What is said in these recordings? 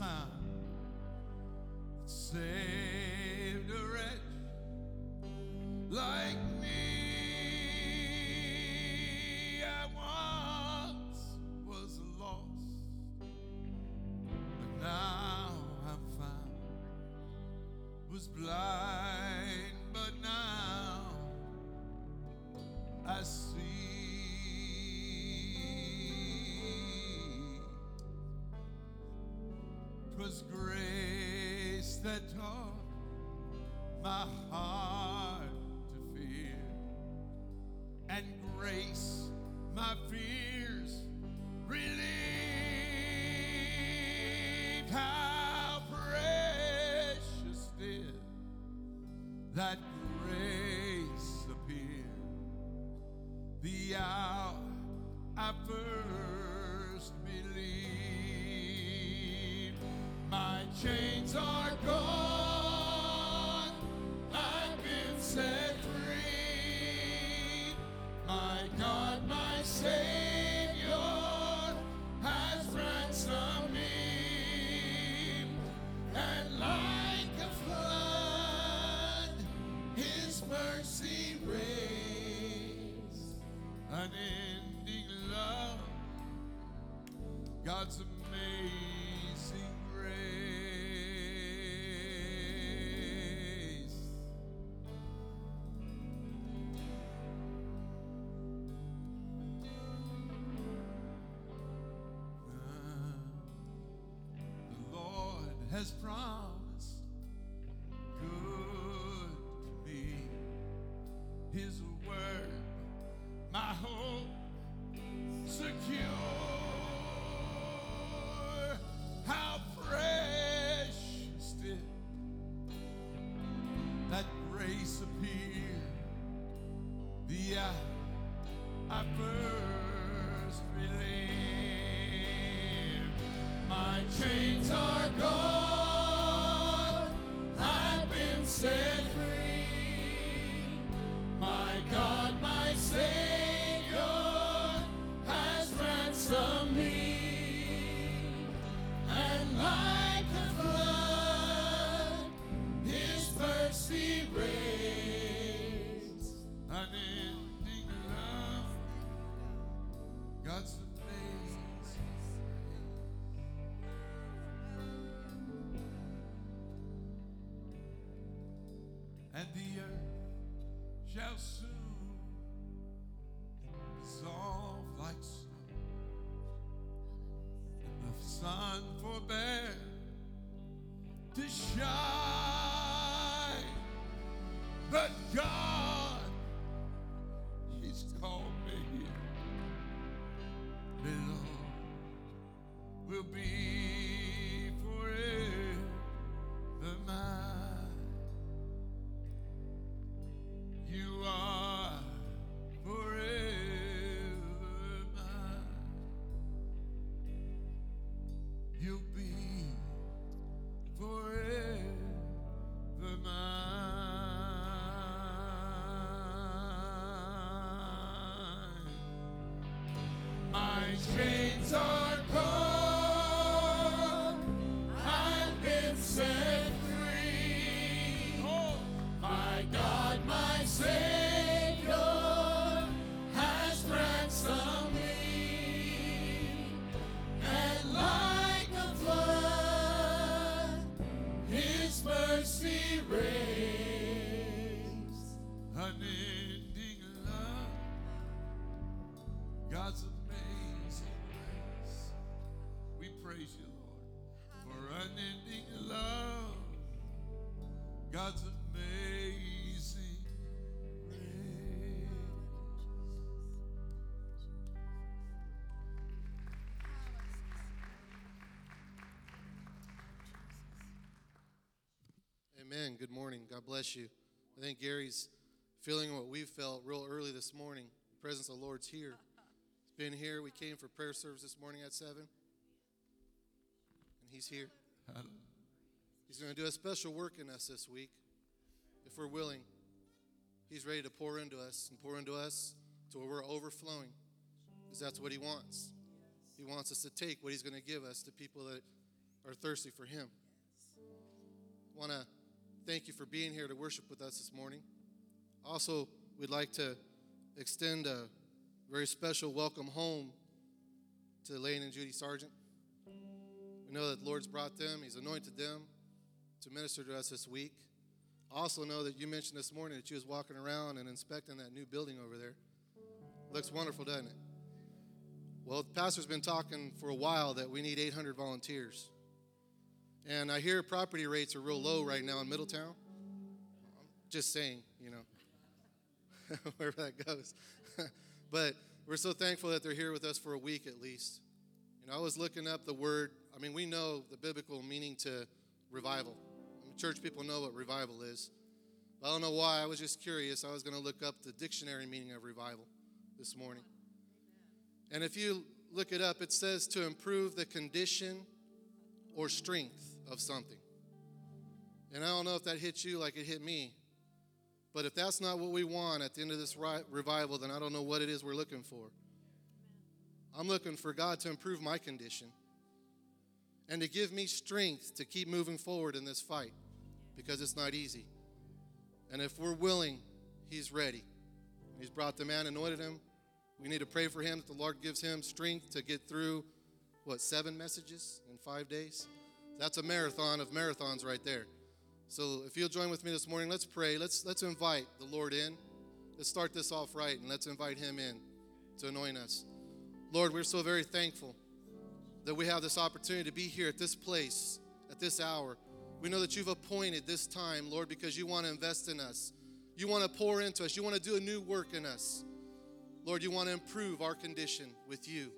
not shall soon dissolve like snow, and the sun forbear to shine. Amen. Good morning. God bless you. I think Gary's feeling what we felt real early this morning. The presence of the Lord's here. He's been here. We came for prayer service this morning at 7. And He's here. He's going to do a special work in us this week. If we're willing, He's ready to pour into us and pour into us to where we're overflowing. Because that's what He wants. He wants us to take what He's going to give us to people that are thirsty for Him. Want to thank you for being here to worship with us this morning. Also, we'd like to extend a very special welcome home to Lane and Judy Sargent. We know that the Lord's brought them, He's anointed them to minister to us this week. Also know that you mentioned this morning that you was walking around and inspecting that new building over there. Looks wonderful, doesn't it? Well, the pastor's been talking for a while that we need 800 volunteers. And I hear property rates are real low right now in Middletown. I'm just saying, you know, wherever that goes. but we're so thankful that they're here with us for a week at least. You know, I was looking up the word, I mean, we know the biblical meaning to revival. I mean, church people know what revival is. But I don't know why, I was just curious. I was going to look up the dictionary meaning of revival this morning. And if you look it up, it says to improve the condition or strength of something. And I don't know if that hit you like it hit me. But if that's not what we want at the end of this revival, then I don't know what it is we're looking for. I'm looking for God to improve my condition and to give me strength to keep moving forward in this fight because it's not easy. And if we're willing, He's ready. He's brought the man, anointed him. We need to pray for him that the Lord gives him strength to get through, what, seven messages in five days? That's a marathon of marathons right there. So if you'll join with me this morning, let's pray. Let's let's invite the Lord in. Let's start this off right and let's invite him in to anoint us. Lord, we're so very thankful that we have this opportunity to be here at this place, at this hour. We know that you've appointed this time, Lord, because you want to invest in us. You want to pour into us. You want to do a new work in us. Lord, you want to improve our condition with you,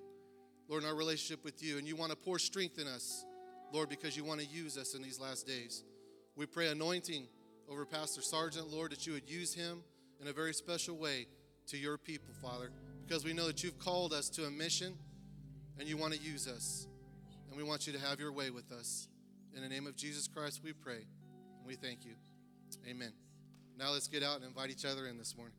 Lord, in our relationship with you. And you want to pour strength in us, Lord, because you want to use us in these last days. We pray anointing over Pastor Sargent, Lord, that you would use him in a very special way to your people, Father, because we know that you've called us to a mission and you want to use us. And we want you to have your way with us. In the name of Jesus Christ, we pray and we thank you. Amen. Now let's get out and invite each other in this morning.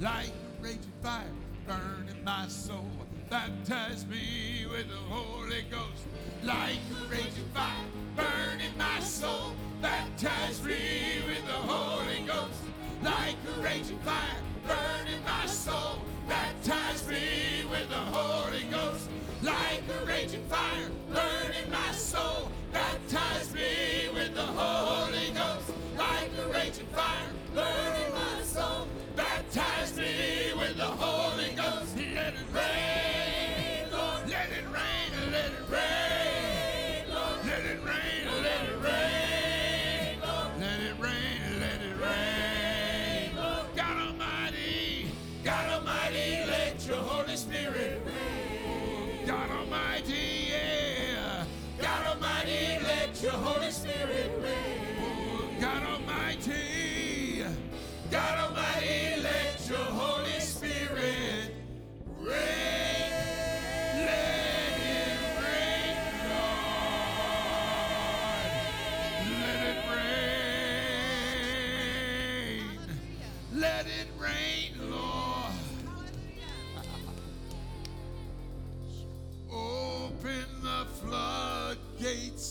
like a raging fire burning my soul. Baptize me with the Holy Ghost like a raging fire burning my soul. Baptize me with the Holy Ghost like a raging fire burning my soul. Baptize me with the Holy Ghost like a raging fire burning my soul. Baptize me with the Holy Ghost like a raging fire burning my awesome. Baptize me with the Holy Ghost. Let it rain, Lord. Let it rain, let it rain.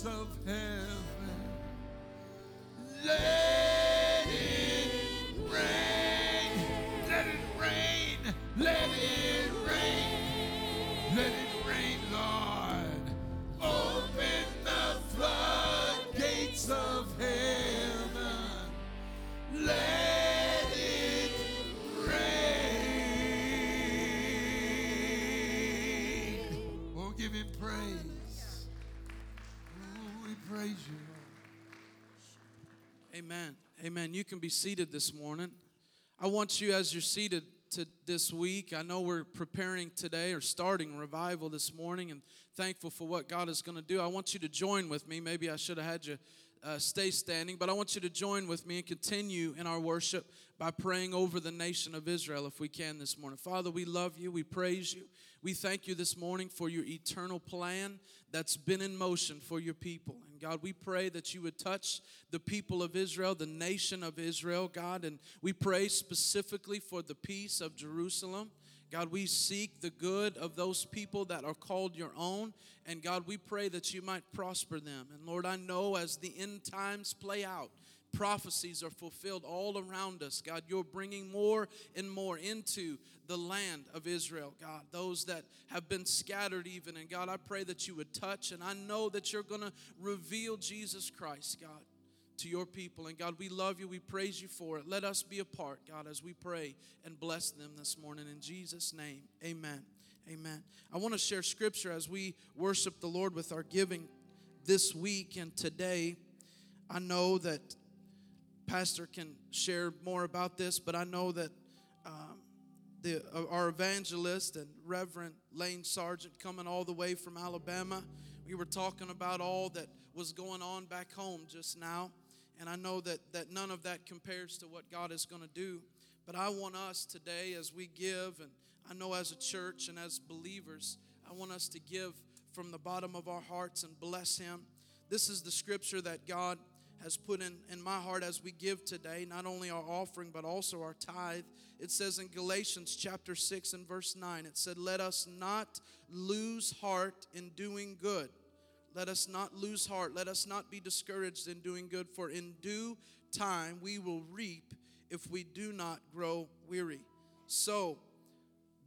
Of heaven. Let it rain. Let it rain. Let it rain. Let it rain, Lord. Open the floodgates of heaven. Let it rain. Oh, give him praise. Praise you, Lord. Amen. Amen. You can be seated this morning. I want you, as you're seated to this week, I know we're preparing today or starting revival this morning and thankful for what God is going to do. I want you to join with me. Maybe I should have had you uh, stay standing, but I want you to join with me and continue in our worship by praying over the nation of Israel if we can this morning. Father, we love you. We praise you. We thank you this morning for your eternal plan that's been in motion for your people. And God, we pray that you would touch the people of Israel, the nation of Israel, God. And we pray specifically for the peace of Jerusalem. God, we seek the good of those people that are called your own. And God, we pray that you might prosper them. And Lord, I know as the end times play out, prophecies are fulfilled all around us. God, you're bringing more and more into the land of Israel, God, those that have been scattered even. And God, I pray that you would touch, and I know that you're going to reveal Jesus Christ, God, to your people. And God, we love you. We praise you for it. Let us be a part, God, as we pray and bless them this morning. In Jesus' name, amen. Amen. I want to share scripture as we worship the Lord with our giving this week and today. I know that Pastor can share more about this, but I know that um, the, uh, our evangelist and Reverend Lane Sargent coming all the way from Alabama, we were talking about all that was going on back home just now. And I know that, that none of that compares to what God is going to do. But I want us today, as we give, and I know as a church and as believers, I want us to give from the bottom of our hearts and bless Him. This is the scripture that God has put in, in my heart as we give today, not only our offering, but also our tithe. It says in Galatians chapter 6 and verse 9, it said, Let us not lose heart in doing good. Let us not lose heart. Let us not be discouraged in doing good, for in due time we will reap if we do not grow weary. So,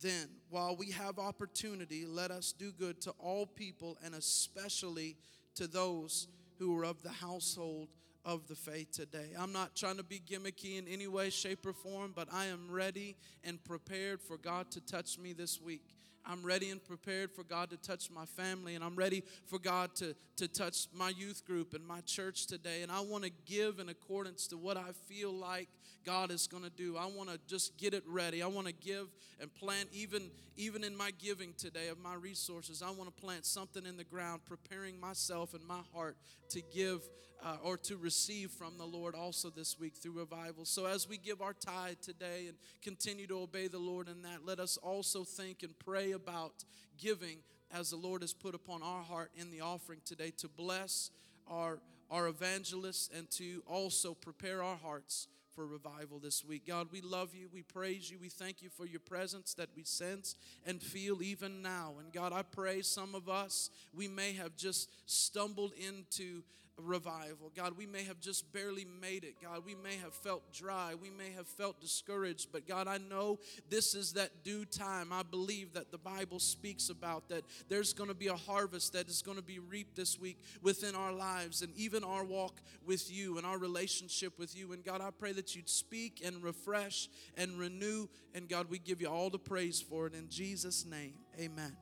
then, while we have opportunity, let us do good to all people and especially to those who are of the household of the faith today. I'm not trying to be gimmicky in any way, shape, or form, but I am ready and prepared for God to touch me this week. I'm ready and prepared for God to touch my family, and I'm ready for God to, to touch my youth group and my church today. And I want to give in accordance to what I feel like God is going to do. I want to just get it ready. I want to give and plant, even, even in my giving today of my resources, I want to plant something in the ground, preparing myself and my heart to give uh, or to receive from the Lord also this week through revival. So as we give our tithe today and continue to obey the Lord in that, let us also think and pray about giving as the Lord has put upon our heart in the offering today to bless our, our evangelists and to also prepare our hearts for revival this week. God, we love you. We praise you. We thank you for your presence that we sense and feel even now. And God, I pray some of us, we may have just stumbled into revival. God, we may have just barely made it. God, we may have felt dry. We may have felt discouraged. But God, I know this is that due time. I believe that the Bible speaks about that there's going to be a harvest that is going to be reaped this week within our lives and even our walk with you and our relationship with you. And God, I pray that you'd speak and refresh and renew. And God, we give you all the praise for it. In Jesus' name, amen.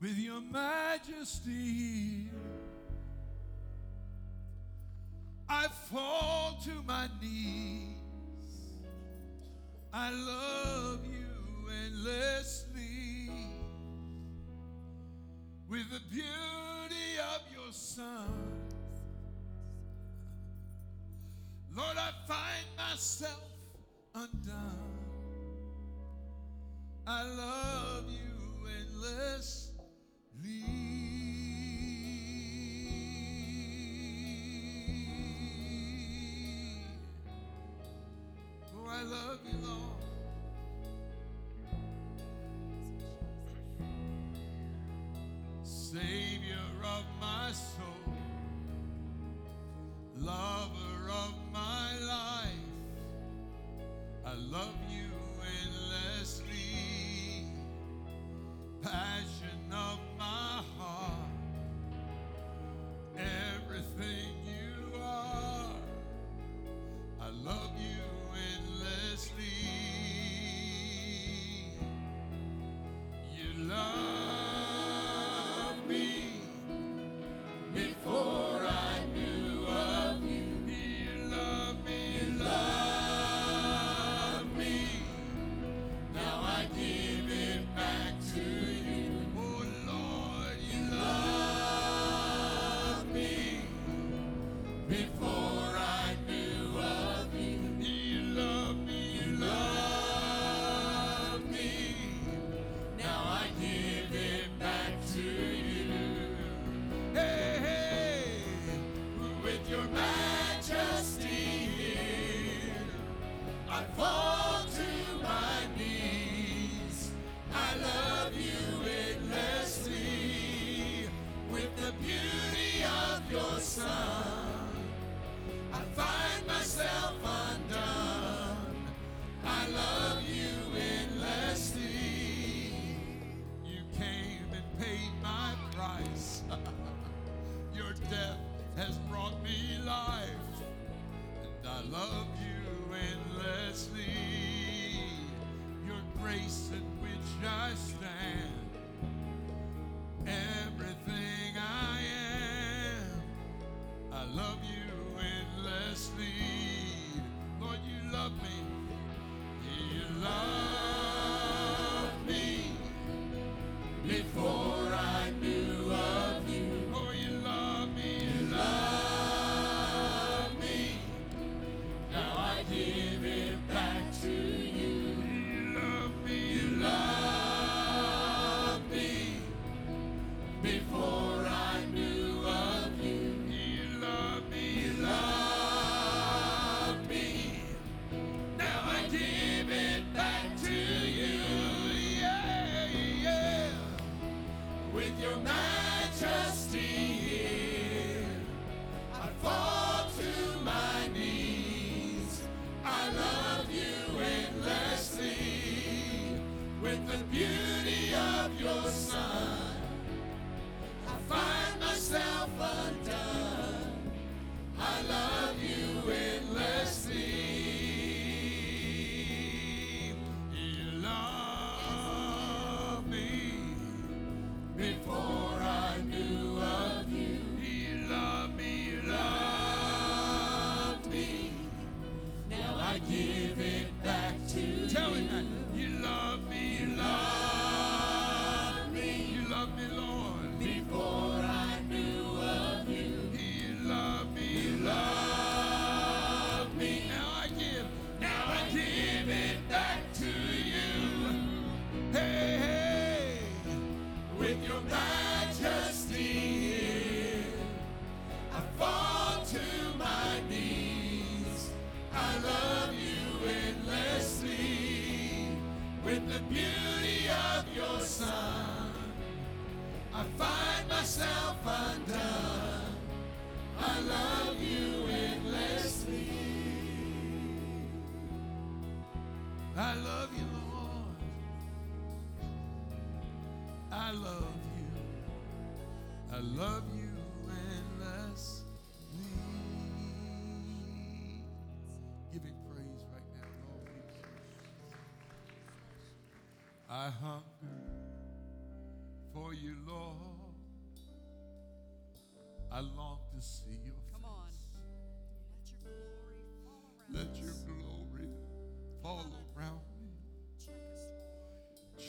With your majesty I fall to my knees. I love you endlessly with the beauty of your Son. Lord, I find myself undone. I love you endlessly. I love you, Lord. Savior of my soul, lover of my with your majesty.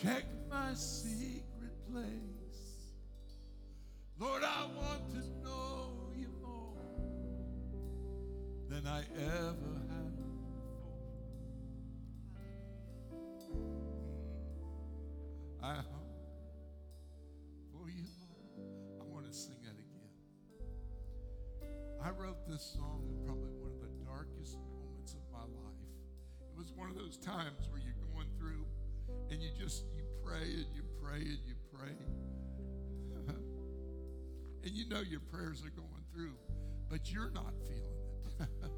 Check my secret place. Lord, I want to know you more than I ever have before. I for you, Lord. I want to sing that again. I wrote this song in probably one of the darkest moments of my life. It was one of those times where through and you just you pray and you pray and you pray. and you know your prayers are going through, but you're not feeling it.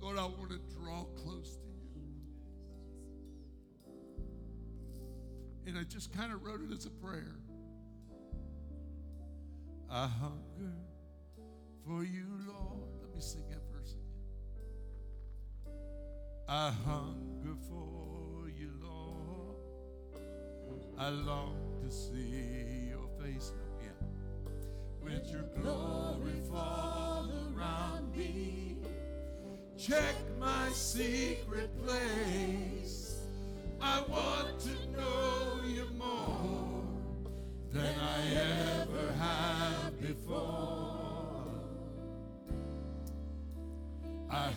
Lord, I want to draw close to you. And I just kind of wrote it as a prayer. I hunger for you, Lord. Let me sing that verse again. I hunger for you, Lord. I long to see your face. Yeah. With your glory fall around me. Check my secret place. I want to know you more than I ever have before. I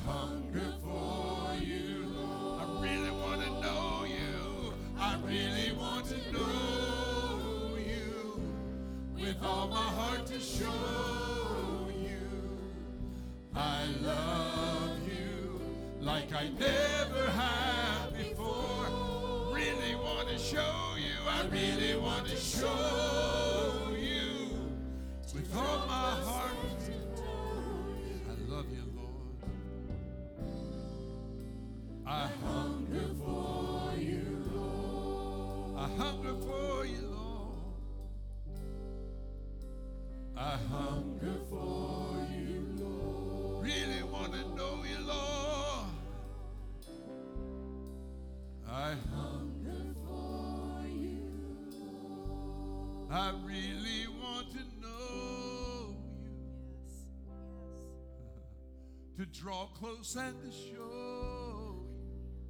draw close and to show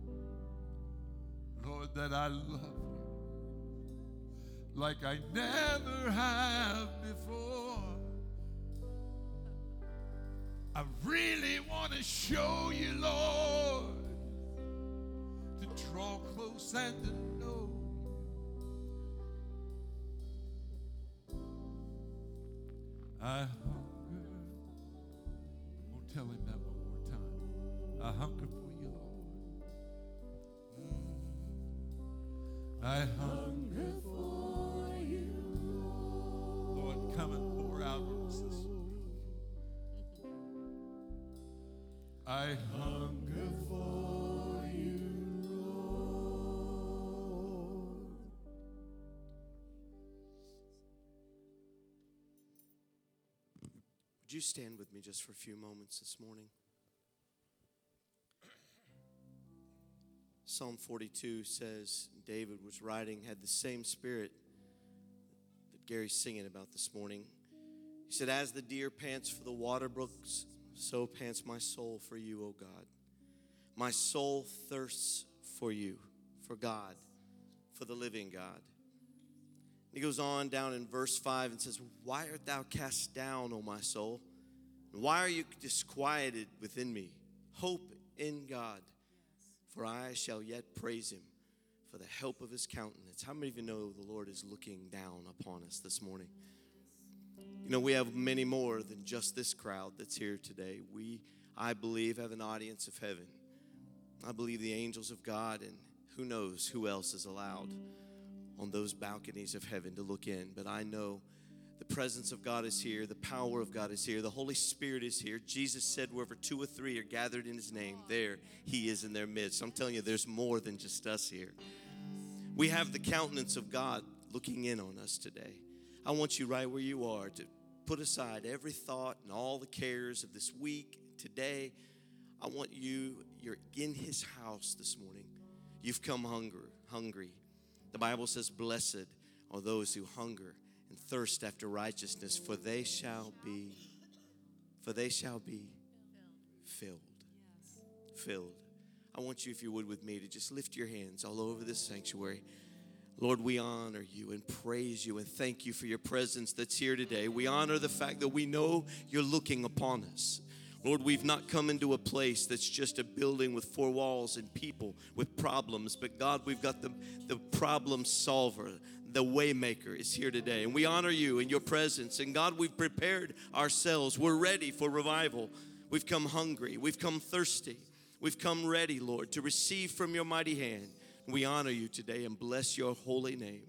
you, Lord, that I love you like I never have before. I really want to show you, Lord, to draw close and to know you. I hunger. Going to tell him that one. I hunger for you, Lord. Mm. I hunger for you. Lord, come and pour out on us this week. I hunger for you, Lord. Would you stand with me just for a few moments this morning? Psalm 42 says David was writing, had the same spirit that Gary's singing about this morning. He said, As the deer pants for the water brooks, so pants my soul for you, O God. My soul thirsts for you, for God, for the living God. He goes on down in verse 5 and says, Why art thou cast down, O my soul? And why are you disquieted within me? Hope in God, for I shall yet praise him for the help of his countenance. How many of you know the Lord is looking down upon us this morning? You know, we have many more than just this crowd that's here today. We, I believe, have an audience of heaven. I believe the angels of God, and who knows who else is allowed on those balconies of heaven to look in. But I know The presence of God is here. The power of God is here. The Holy Spirit is here. Jesus said, Wherever two or three are gathered in His name, there He is in their midst. I'm telling you, there's more than just us here. We have the countenance of God looking in on us today. I want you right where you are to put aside every thought and all the cares of this week, today. I want you, you're in His house this morning. You've come hunger, hungry. The Bible says, Blessed are those who hunger thirst after righteousness, for they shall be, for they shall be filled. Filled. I want you, if you would, with me, to just lift your hands all over this sanctuary. Lord, we honor you and praise you and thank you for your presence that's here today. We honor the fact that we know you're looking upon us. Lord, we've not come into a place that's just a building with four walls and people with problems, but God, we've got the, the problem solver, the waymaker is here today. And we honor you in your presence. And God, we've prepared ourselves. We're ready for revival. We've come hungry, we've come thirsty, we've come ready, Lord, to receive from your mighty hand. We honor you today and bless your holy name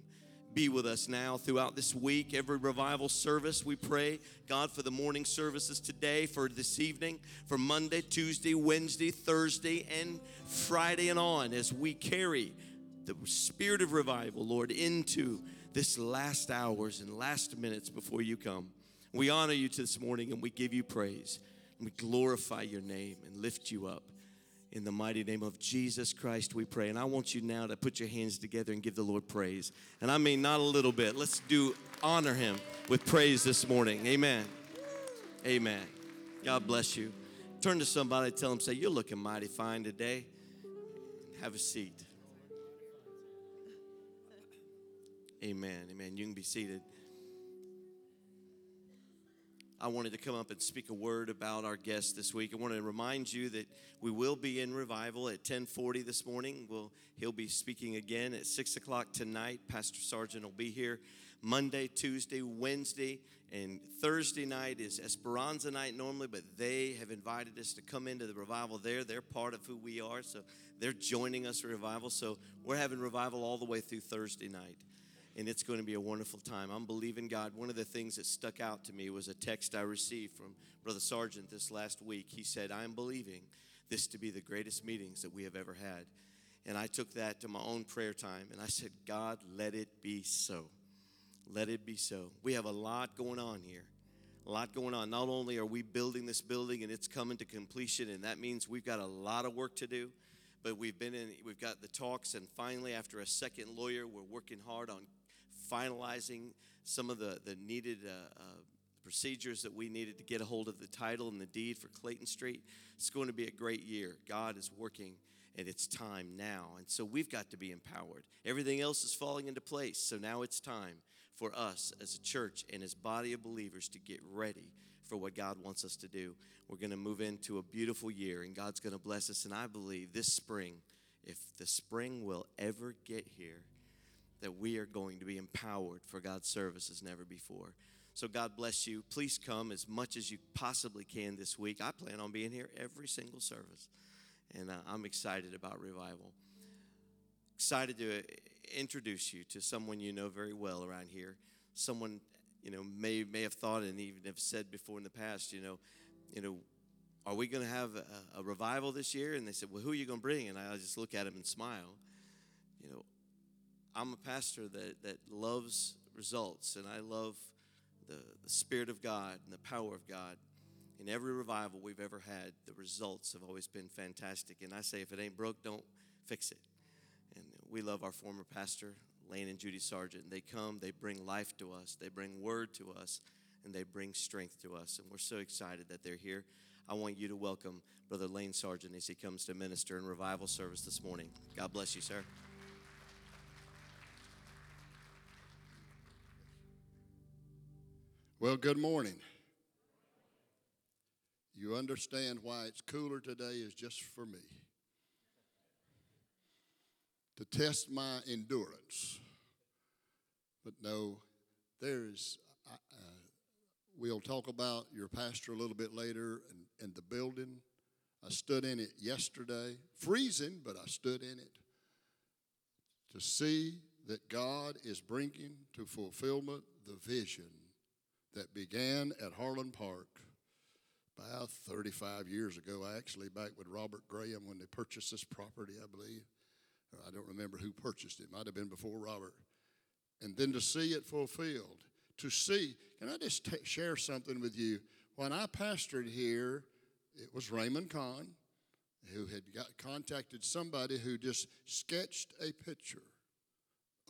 be with us now throughout this week. Every revival service, we pray, God, for the morning services today, for this evening, for Monday, Tuesday, Wednesday, Thursday, and Friday and on as we carry the spirit of revival, Lord, into this last hours and last minutes before you come. We honor you to this morning and we give you praise. And We glorify your name and lift you up. In the mighty name of Jesus Christ, we pray. And I want you now to put your hands together and give the Lord praise. And I mean, not a little bit. Let's do honor him with praise this morning. Amen. Amen. God bless you. Turn to somebody, tell them, say, You're looking mighty fine today. Have a seat. Amen. Amen. You can be seated. I wanted to come up and speak a word about our guest this week. I want to remind you that we will be in revival at 1040 this morning. We'll, he'll be speaking again at 6 o'clock tonight. Pastor Sargent will be here Monday, Tuesday, Wednesday, and Thursday night is Esperanza night normally, but they have invited us to come into the revival there. They're part of who we are, so they're joining us for revival. So we're having revival all the way through Thursday night and it's going to be a wonderful time. I'm believing God. One of the things that stuck out to me was a text I received from Brother Sargent this last week. He said, I'm believing this to be the greatest meetings that we have ever had. And I took that to my own prayer time and I said, God, let it be so. Let it be so. We have a lot going on here. A lot going on. Not only are we building this building and it's coming to completion, and that means we've got a lot of work to do, but we've been in, we've got the talks, and finally, after a second lawyer, we're working hard on finalizing some of the, the needed uh, uh, procedures that we needed to get a hold of the title and the deed for Clayton Street. It's going to be a great year. God is working, and it's time now. And so we've got to be empowered. Everything else is falling into place. So now it's time for us as a church and as body of believers to get ready for what God wants us to do. We're going to move into a beautiful year, and God's going to bless us. And I believe this spring, if the spring will ever get here, that we are going to be empowered for God's service as never before. So, God bless you. Please come as much as you possibly can this week. I plan on being here every single service, and uh, I'm excited about revival. Excited to introduce you to someone you know very well around here. Someone you know may may have thought and even have said before in the past. You know, you know, are we going to have a, a revival this year? And they said, well, who are you going to bring? And I just look at them and smile. You know, I'm a pastor that, that loves results, and I love the, the Spirit of God and the power of God. In every revival we've ever had, the results have always been fantastic. And I say, if it ain't broke, don't fix it. And we love our former pastor, Lane and Judy Sargent. They come, they bring life to us, they bring word to us, and they bring strength to us. And we're so excited that they're here. I want you to welcome Brother Lane Sargent as he comes to minister in revival service this morning. God bless you, sir. Well, good morning. You understand why it's cooler today is just for me. To test my endurance. But no, there's, uh, uh, we'll talk about your pastor a little bit later and, and the building. I stood in it yesterday, freezing, but I stood in it to see that God is bringing to fulfillment the vision that began at Harlan Park about 35 years ago, actually, back with Robert Graham when they purchased this property, I believe. I don't remember who purchased it, might have been before Robert. And then to see it fulfilled, to see, can I just t- share something with you? When I pastored here, it was Raymond Kahn who had got contacted somebody who just sketched a picture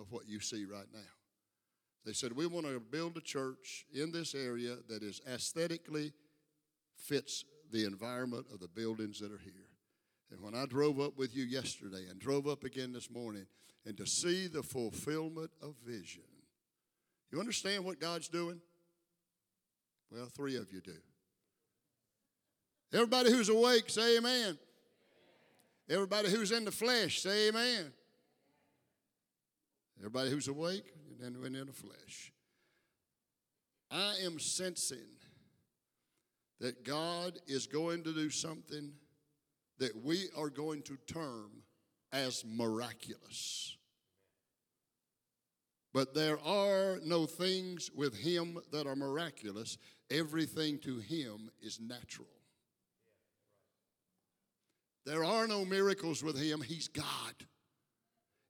of what you see right now. They said, We want to build a church in this area that is aesthetically fits the environment of the buildings that are here. And when I drove up with you yesterday and drove up again this morning, and to see the fulfillment of vision, you understand what God's doing? Well, three of you do. Everybody who's awake, say amen. Everybody who's in the flesh, say amen. Everybody who's awake and when in the flesh. I am sensing that God is going to do something that we are going to term as miraculous. But there are no things with Him that are miraculous, everything to Him is natural. There are no miracles with him. He's God.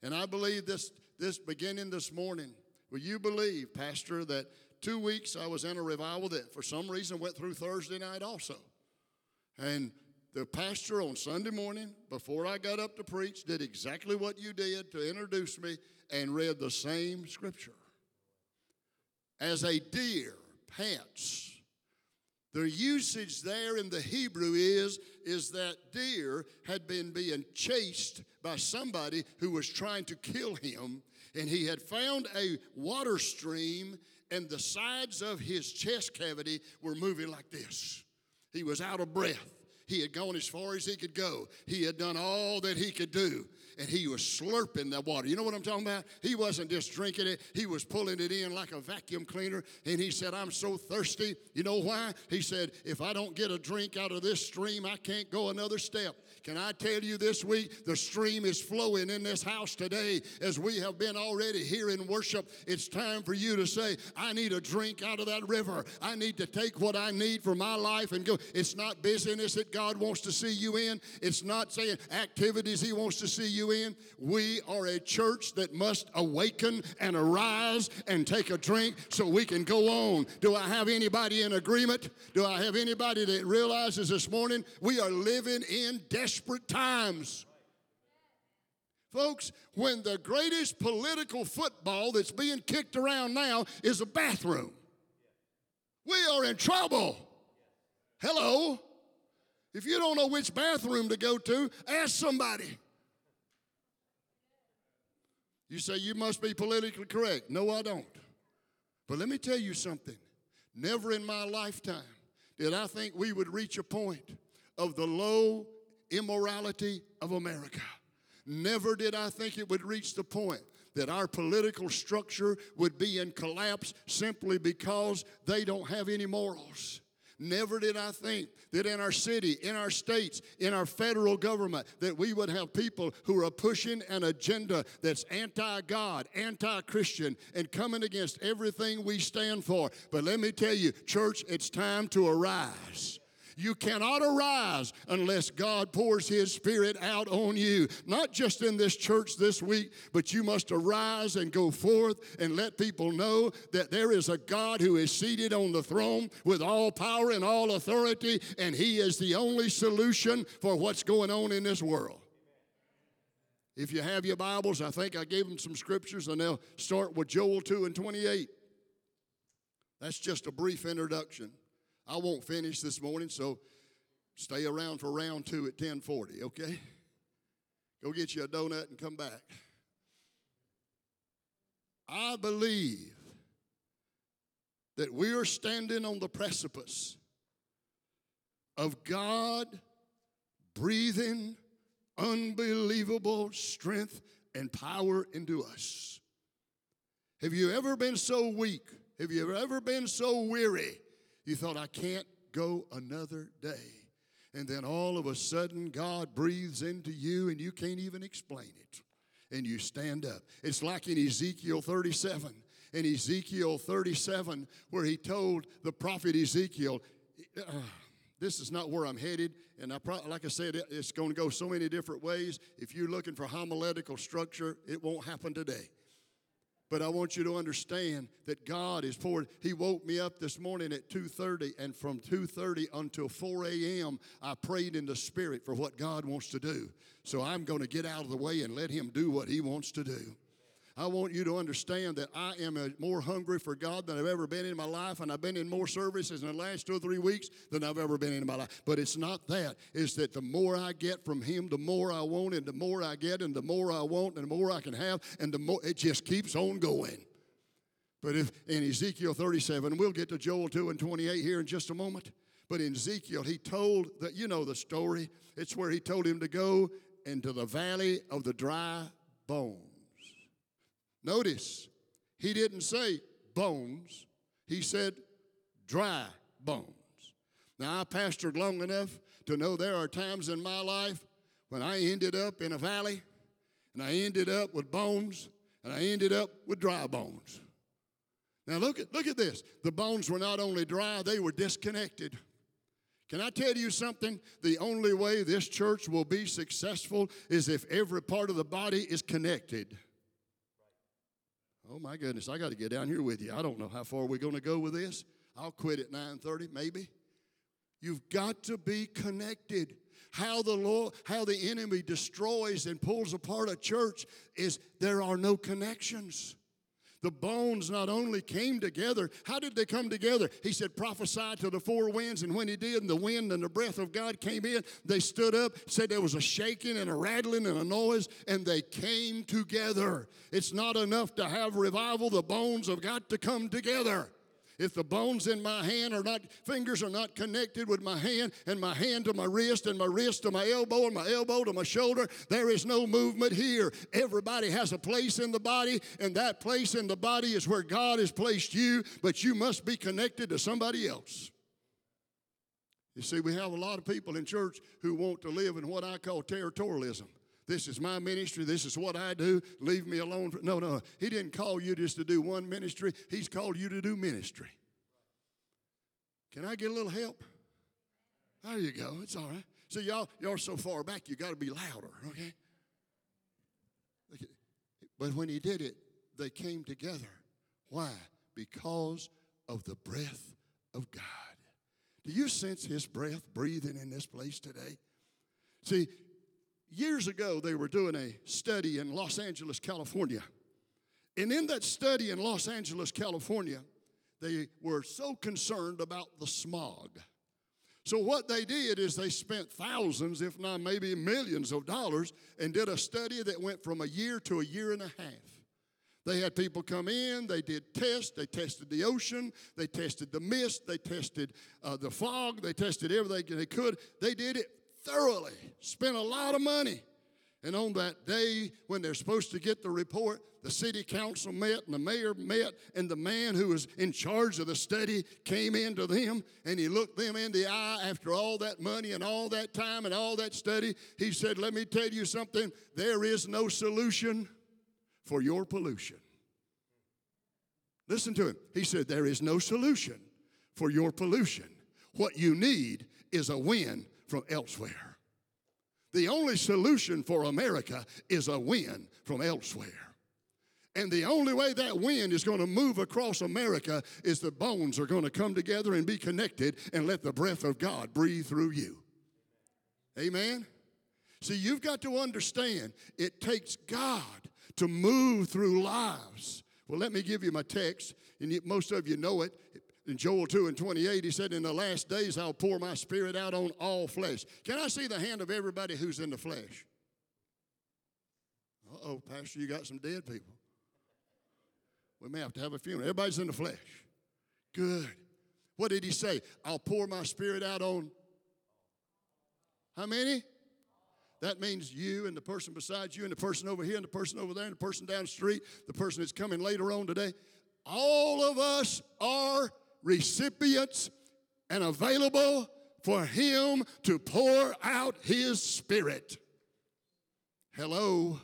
And I believe this, this beginning this morning, will you believe, Pastor, that two weeks I was in a revival that for some reason went through Thursday night also. And the pastor on Sunday morning, before I got up to preach, did exactly what you did to introduce me and read the same scripture. As a deer pants the usage there in the Hebrew is, is that deer had been being chased by somebody who was trying to kill him, and he had found a water stream, and the sides of his chest cavity were moving like this. He was out of breath. He had gone as far as he could go. He had done all that he could do and he was slurping the water. You know what I'm talking about? He wasn't just drinking it, he was pulling it in like a vacuum cleaner. And he said, I'm so thirsty. You know why? He said, If I don't get a drink out of this stream, I can't go another step. Can I tell you this week, the stream is flowing in this house today as we have been already here in worship. It's time for you to say, I need a drink out of that river. I need to take what I need for my life and go. It's not business that God wants to see you in, it's not saying activities He wants to see you in. We are a church that must awaken and arise and take a drink so we can go on. Do I have anybody in agreement? Do I have anybody that realizes this morning we are living in desperate desperate times. Folks, when the greatest political football that's being kicked around now is a bathroom, we are in trouble. Hello? If you don't know which bathroom to go to, ask somebody. You say you must be politically correct. No, I don't. But let me tell you something. Never in my lifetime did I think we would reach a point of the low immorality of America. Never did I think it would reach the point that our political structure would be in collapse simply because they don't have any morals. Never did I think that in our city, in our states, in our federal government, that we would have people who are pushing an agenda that's anti God, anti Christian, and coming against everything we stand for. But let me tell you, church, it's time to arise. You cannot arise unless God pours His Spirit out on you. Not just in this church this week, but you must arise and go forth and let people know that there is a God who is seated on the throne with all power and all authority, and He is the only solution for what's going on in this world. If you have your Bibles, I think I gave them some scriptures, and they'll start with Joel 2 and 28. That's just a brief introduction. I won't finish this morning, so stay around for round two at 1040, okay? Go get you a donut and come back. I believe that we are standing on the precipice of God breathing unbelievable strength and power into us. Have you ever been so weak? Have you ever been so weary you thought, I can't go another day. And then all of a sudden, God breathes into you and you can't even explain it. And you stand up. It's like in Ezekiel 37. in Ezekiel 37, where he told the prophet Ezekiel, uh, this is not where I'm headed. And I pro- like I said, it's going to go so many different ways. If you're looking for homiletical structure, it won't happen today. But I want you to understand that God is poured. He woke me up this morning at 2:30, and from 2:30 until 4 a.m., I prayed in the Spirit for what God wants to do. So I'm going to get out of the way and let Him do what He wants to do. I want you to understand that I am a, more hungry for God than I've ever been in my life, and I've been in more services in the last two or three weeks than I've ever been in my life. But it's not that. It's that the more I get from Him, the more I want, and the more I get, and the more I want, and the more I can have, and the more it just keeps on going. But if in Ezekiel 37, we'll get to Joel 2 and 28 here in just a moment. But in Ezekiel, he told that you know the story. It's where he told him to go into the valley of the dry bones. Notice, he didn't say bones, he said dry bones. Now, I pastored long enough to know there are times in my life when I ended up in a valley and I ended up with bones and I ended up with dry bones. Now, look at, look at this. The bones were not only dry, they were disconnected. Can I tell you something? The only way this church will be successful is if every part of the body is connected. Oh my goodness, I got to get down here with you. I don't know how far we're going to go with this. I'll quit at 9:30 maybe. You've got to be connected. How the Lord, how the enemy destroys and pulls apart a church is there are no connections. The bones not only came together, how did they come together? He said, prophesy to the four winds, and when he did, and the wind and the breath of God came in, they stood up, said there was a shaking and a rattling and a noise, and they came together. It's not enough to have revival, the bones have got to come together. If the bones in my hand are not, fingers are not connected with my hand, and my hand to my wrist, and my wrist to my elbow, and my elbow to my shoulder, there is no movement here. Everybody has a place in the body, and that place in the body is where God has placed you, but you must be connected to somebody else. You see, we have a lot of people in church who want to live in what I call territorialism. This is my ministry. This is what I do. Leave me alone. No, no. He didn't call you just to do one ministry. He's called you to do ministry. Can I get a little help? There you go. It's all right. So y'all, y'all so far back. You got to be louder. Okay. But when he did it, they came together. Why? Because of the breath of God. Do you sense his breath breathing in this place today? See, years ago, they were doing a study in Los Angeles, California. And in that study in Los Angeles, California, they were so concerned about the smog. So, what they did is they spent thousands, if not maybe millions of dollars, and did a study that went from a year to a year and a half. They had people come in, they did tests, they tested the ocean, they tested the mist, they tested uh, the fog, they tested everything they could. They did it thoroughly, spent a lot of money. And on that day when they're supposed to get the report, the city council met and the mayor met, and the man who was in charge of the study came into them and he looked them in the eye after all that money and all that time and all that study. He said, Let me tell you something, there is no solution for your pollution. Listen to him. He said, There is no solution for your pollution. What you need is a win from elsewhere. The only solution for America is a win from elsewhere. And the only way that wind is going to move across America is the bones are going to come together and be connected and let the breath of God breathe through you. Amen? See, you've got to understand it takes God to move through lives. Well, let me give you my text, and most of you know it. In Joel 2 and 28, he said, In the last days I'll pour my spirit out on all flesh. Can I see the hand of everybody who's in the flesh? Uh oh, Pastor, you got some dead people. We may have to have a funeral. Everybody's in the flesh. Good. What did he say? I'll pour my spirit out on how many? That means you and the person beside you and the person over here and the person over there and the person down the street, the person that's coming later on today. All of us are recipients and available for Him to pour out His Spirit. Hello.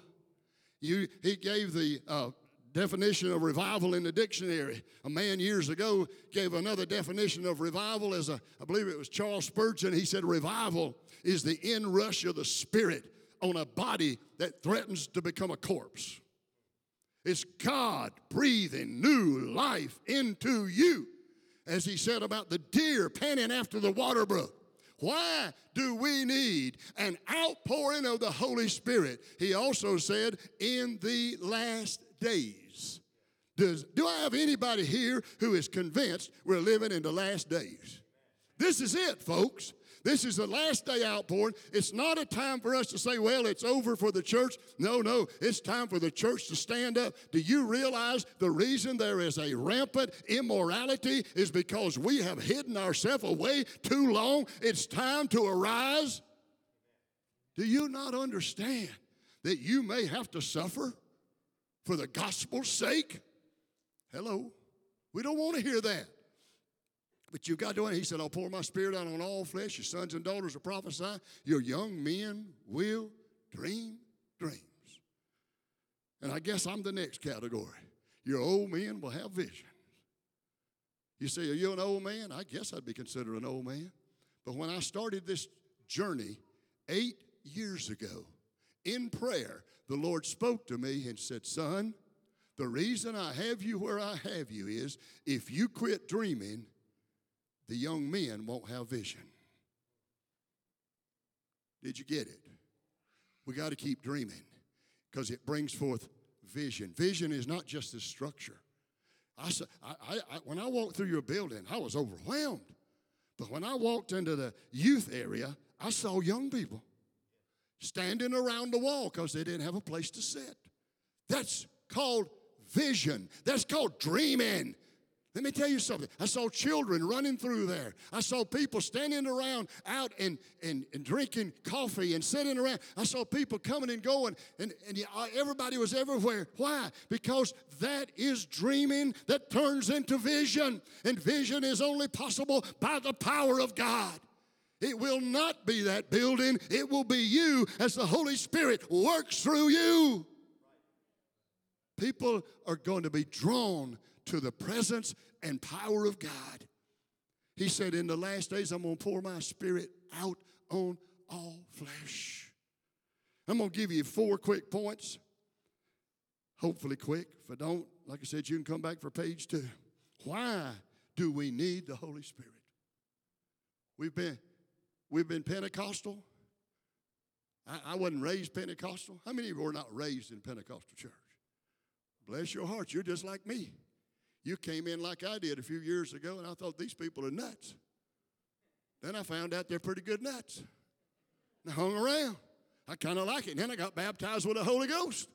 You, he gave the uh, definition of revival in the dictionary. A man years ago gave another definition of revival as a, I believe it was Charles Spurgeon. He said, Revival is the inrush of the Spirit on a body that threatens to become a corpse. It's God breathing new life into you. As he said about the deer panting after the water brook. Why do we need an outpouring of the Holy Spirit? He also said, in the last days. Does, do I have anybody here who is convinced we're living in the last days? This is it, folks. This is the last day outpouring. It's not a time for us to say, well, it's over for the church. No, no, it's time for the church to stand up. Do you realize the reason there is a rampant immorality is because we have hidden ourselves away too long? It's time to arise. Do you not understand that you may have to suffer for the gospel's sake? Hello. We don't want to hear that. But you got to, do it. he said, I'll pour my spirit out on all flesh. Your sons and daughters will prophesy. Your young men will dream dreams. And I guess I'm the next category. Your old men will have visions. You say, Are you an old man? I guess I'd be considered an old man. But when I started this journey eight years ago in prayer, the Lord spoke to me and said, Son, the reason I have you where I have you is if you quit dreaming, the young men won't have vision. Did you get it? We got to keep dreaming because it brings forth vision. Vision is not just the structure. I, I, I, when I walked through your building, I was overwhelmed. But when I walked into the youth area, I saw young people standing around the wall because they didn't have a place to sit. That's called vision. That's called dreaming. Let me tell you something. I saw children running through there. I saw people standing around out and, and, and drinking coffee and sitting around. I saw people coming and going, and, and uh, everybody was everywhere. Why? Because that is dreaming that turns into vision. And vision is only possible by the power of God. It will not be that building, it will be you as the Holy Spirit works through you. People are going to be drawn to the presence and power of God. He said, In the last days, I'm going to pour my spirit out on all flesh. I'm going to give you four quick points. Hopefully, quick. If I don't, like I said, you can come back for page two. Why do we need the Holy Spirit? We've been, we've been Pentecostal. I, I wasn't raised Pentecostal. How many of you were not raised in Pentecostal church? Bless your heart, you're just like me. You came in like I did a few years ago, and I thought these people are nuts. Then I found out they're pretty good nuts. And I hung around. I kind of like it. And then I got baptized with the Holy Ghost,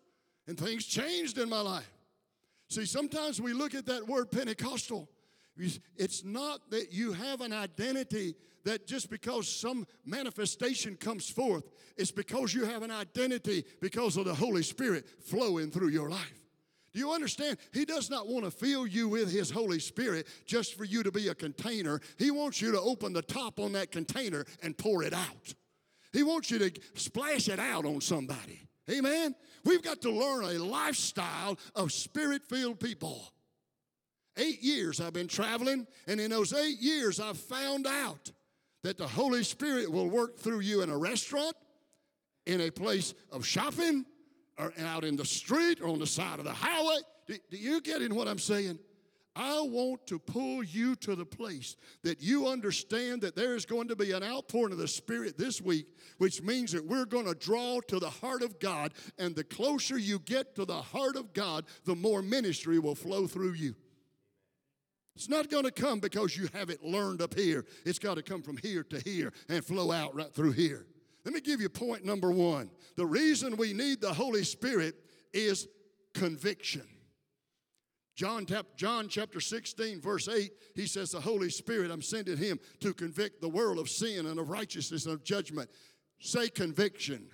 and things changed in my life. See, sometimes we look at that word Pentecostal. It's not that you have an identity that just because some manifestation comes forth, it's because you have an identity because of the Holy Spirit flowing through your life. Do you understand? He does not want to fill you with His Holy Spirit just for you to be a container. He wants you to open the top on that container and pour it out. He wants you to splash it out on somebody. Amen? We've got to learn a lifestyle of spirit filled people. Eight years I've been traveling, and in those eight years I've found out that the Holy Spirit will work through you in a restaurant, in a place of shopping, or out in the street or on the side of the highway. Do, do you get in what I'm saying? I want to pull you to the place that you understand that there is going to be an outpouring of the Spirit this week, which means that we're going to draw to the heart of God. And the closer you get to the heart of God, the more ministry will flow through you. It's not going to come because you have it learned up here. It's got to come from here to here and flow out right through here. Let me give you point number one. The reason we need the Holy Spirit is conviction. John, John chapter 16, verse 8, he says, The Holy Spirit, I'm sending him to convict the world of sin and of righteousness and of judgment. Say conviction.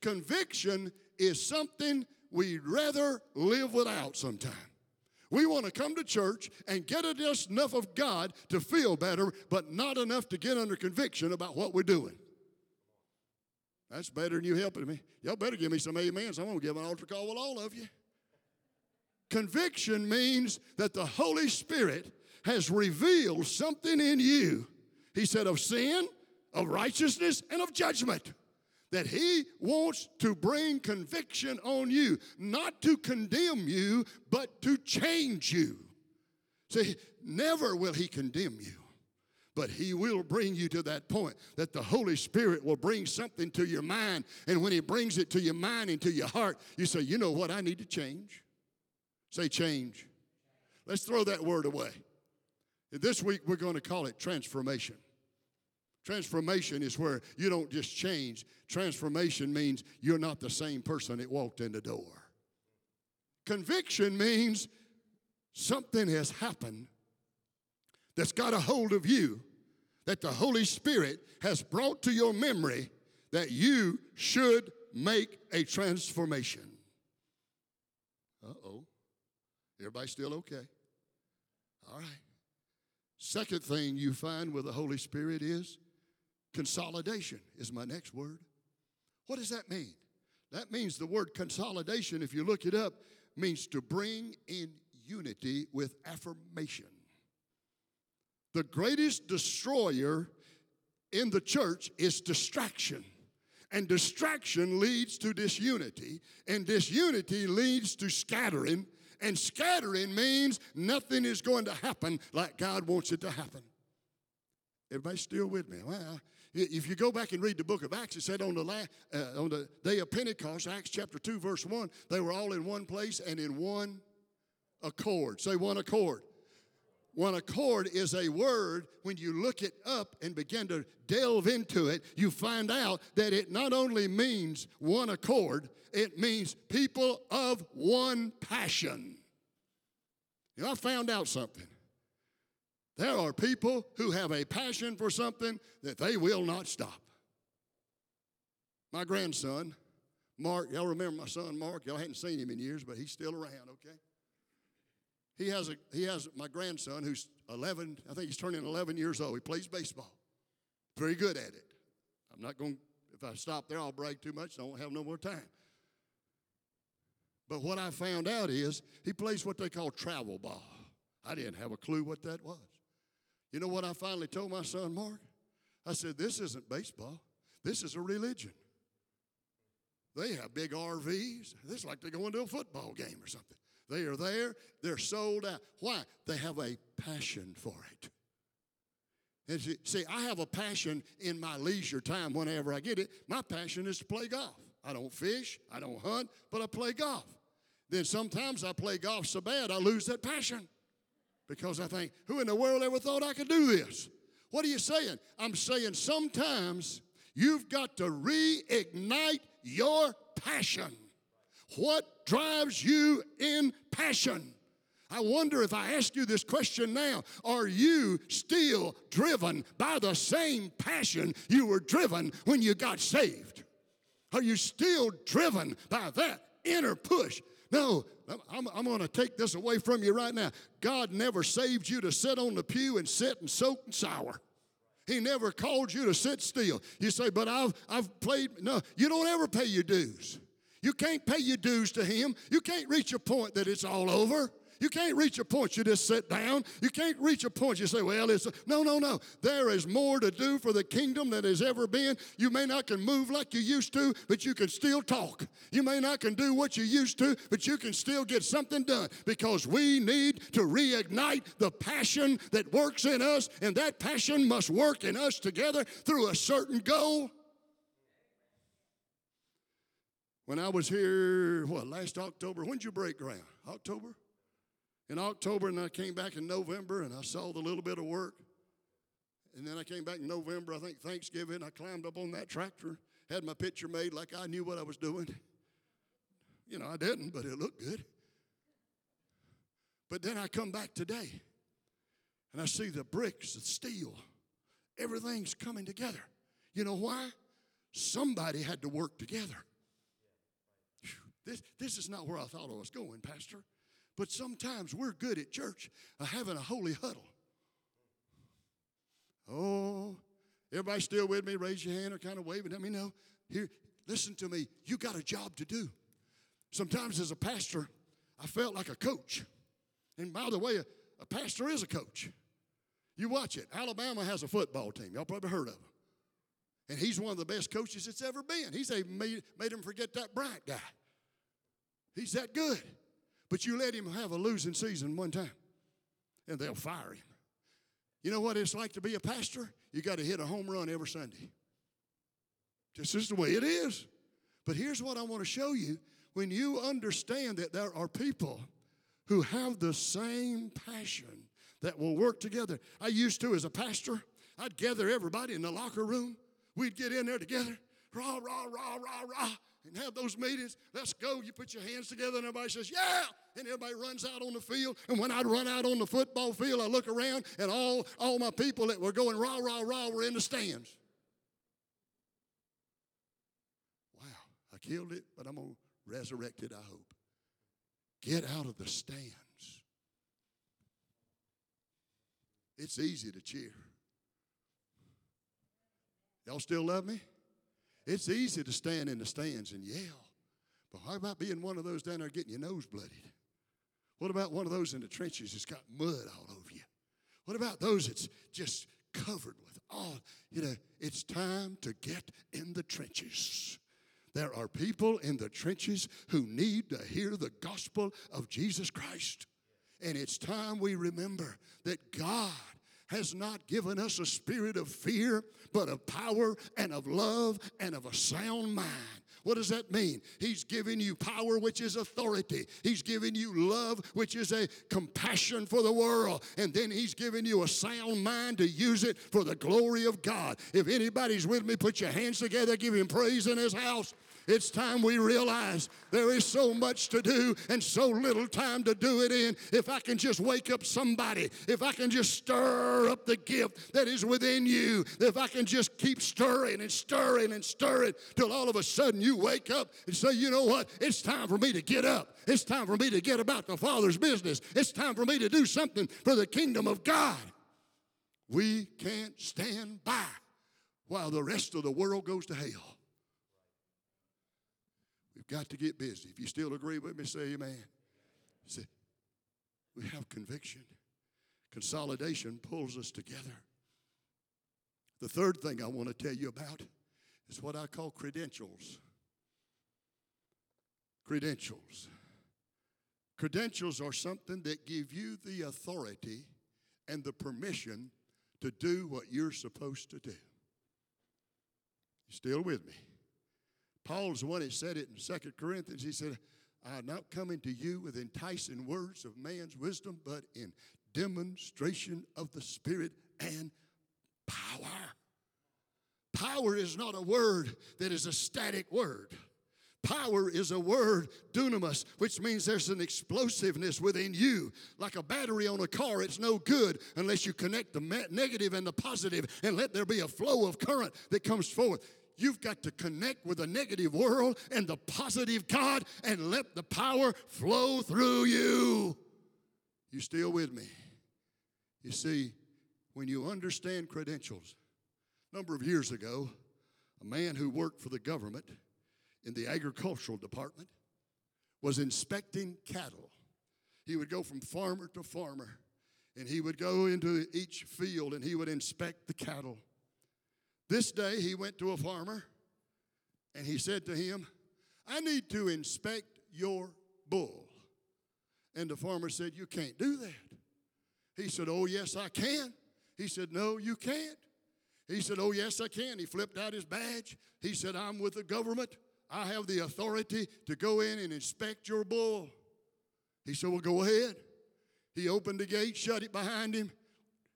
Conviction is something we'd rather live without sometime. We want to come to church and get just enough of God to feel better, but not enough to get under conviction about what we're doing. That's better than you helping me. Y'all better give me some amens. I'm going to give an altar call with all of you. Conviction means that the Holy Spirit has revealed something in you. He said, of sin, of righteousness, and of judgment. That He wants to bring conviction on you, not to condemn you, but to change you. See, never will He condemn you. But he will bring you to that point that the Holy Spirit will bring something to your mind. And when he brings it to your mind and to your heart, you say, you know what, I need to change. Say change. Let's throw that word away. This week we're going to call it transformation. Transformation is where you don't just change. Transformation means you're not the same person that walked in the door. Conviction means something has happened that's got a hold of you that the Holy Spirit has brought to your memory that you should make a transformation. Uh oh. Everybody still okay? All right. Second thing you find with the Holy Spirit is consolidation, is my next word. What does that mean? That means the word consolidation, if you look it up, means to bring in unity with affirmation. The greatest destroyer in the church is distraction. And distraction leads to disunity, and disunity leads to scattering, and scattering means nothing is going to happen like God wants it to happen. Everybody still with me? Well, if you go back and read the book of Acts, it said on the, uh, on the day of Pentecost, Acts chapter 2, verse 1, they were all in one place and in one accord. Say one accord. One accord is a word, when you look it up and begin to delve into it, you find out that it not only means one accord, it means people of one passion. You know, I found out something. There are people who have a passion for something that they will not stop. My grandson, Mark, y'all remember my son Mark? Y'all hadn't seen him in years, but he's still around, okay? He has, a, he has my grandson who's 11, I think he's turning 11 years old. He plays baseball. Very good at it. I'm not going, if I stop there, I'll brag too much. I won't have no more time. But what I found out is he plays what they call travel ball. I didn't have a clue what that was. You know what I finally told my son Mark? I said, This isn't baseball, this is a religion. They have big RVs. This is like they're going to a football game or something. They are there, they're sold out. Why? They have a passion for it. And see, I have a passion in my leisure time whenever I get it. My passion is to play golf. I don't fish, I don't hunt, but I play golf. Then sometimes I play golf so bad I lose that passion because I think, who in the world ever thought I could do this? What are you saying? I'm saying sometimes you've got to reignite your passion. What drives you in passion? I wonder if I ask you this question now are you still driven by the same passion you were driven when you got saved? Are you still driven by that inner push? No, I'm, I'm going to take this away from you right now. God never saved you to sit on the pew and sit and soak and sour. He never called you to sit still. You say, but I've, I've played. No, you don't ever pay your dues. You can't pay your dues to Him. You can't reach a point that it's all over. You can't reach a point you just sit down. You can't reach a point you say, well, it's no, no, no. There is more to do for the kingdom than has ever been. You may not can move like you used to, but you can still talk. You may not can do what you used to, but you can still get something done because we need to reignite the passion that works in us, and that passion must work in us together through a certain goal. When I was here, what, last October, when'd you break ground? October? In October, and I came back in November, and I saw the little bit of work. And then I came back in November, I think Thanksgiving, I climbed up on that tractor, had my picture made like I knew what I was doing. You know, I didn't, but it looked good. But then I come back today, and I see the bricks, the steel, everything's coming together. You know why? Somebody had to work together. This, this is not where I thought I was going, Pastor. But sometimes we're good at church uh, having a holy huddle. Oh, everybody still with me? Raise your hand or kind of waving. Let me know. Here, listen to me. You got a job to do. Sometimes as a pastor, I felt like a coach. And by the way, a, a pastor is a coach. You watch it. Alabama has a football team. Y'all probably heard of him. And he's one of the best coaches that's ever been. He's even made, made him forget that Bryant guy. He's that good. But you let him have a losing season one time, and they'll fire him. You know what it's like to be a pastor? You got to hit a home run every Sunday. This is the way it is. But here's what I want to show you. When you understand that there are people who have the same passion that will work together. I used to, as a pastor, I'd gather everybody in the locker room. We'd get in there together, rah, rah, rah, rah, rah, and have those meetings. Let's go. You put your hands together, and everybody says, Yeah. And everybody runs out on the field. And when I'd run out on the football field, I look around, and all, all my people that were going rah, rah, rah were in the stands. Wow, I killed it, but I'm going to resurrect it, I hope. Get out of the stands. It's easy to cheer. Y'all still love me? It's easy to stand in the stands and yell. But how about being one of those down there getting your nose bloodied? What about one of those in the trenches that's got mud all over you? What about those that's just covered with all? You know, it's time to get in the trenches. There are people in the trenches who need to hear the gospel of Jesus Christ. And it's time we remember that God has not given us a spirit of fear, but of power and of love and of a sound mind. What does that mean? He's giving you power, which is authority. He's giving you love, which is a compassion for the world. And then He's giving you a sound mind to use it for the glory of God. If anybody's with me, put your hands together, give Him praise in His house. It's time we realize there is so much to do and so little time to do it in. If I can just wake up somebody, if I can just stir up the gift that is within you, if I can just keep stirring and stirring and stirring till all of a sudden you wake up and say, you know what? It's time for me to get up. It's time for me to get about the Father's business. It's time for me to do something for the kingdom of God. We can't stand by while the rest of the world goes to hell. Got to get busy. If you still agree with me, say amen. See, we have conviction. Consolidation pulls us together. The third thing I want to tell you about is what I call credentials. Credentials. Credentials are something that give you the authority and the permission to do what you're supposed to do. You still with me? Paul's the one that said it in Second Corinthians. He said, I'm not coming to you with enticing words of man's wisdom, but in demonstration of the Spirit and power. Power is not a word that is a static word. Power is a word, dunamis, which means there's an explosiveness within you. Like a battery on a car, it's no good unless you connect the negative and the positive and let there be a flow of current that comes forth. You've got to connect with the negative world and the positive God and let the power flow through you. You still with me? You see, when you understand credentials, a number of years ago, a man who worked for the government in the agricultural department was inspecting cattle. He would go from farmer to farmer and he would go into each field and he would inspect the cattle. This day he went to a farmer and he said to him, I need to inspect your bull. And the farmer said, You can't do that. He said, Oh, yes, I can. He said, No, you can't. He said, Oh, yes, I can. He flipped out his badge. He said, I'm with the government. I have the authority to go in and inspect your bull. He said, Well, go ahead. He opened the gate, shut it behind him.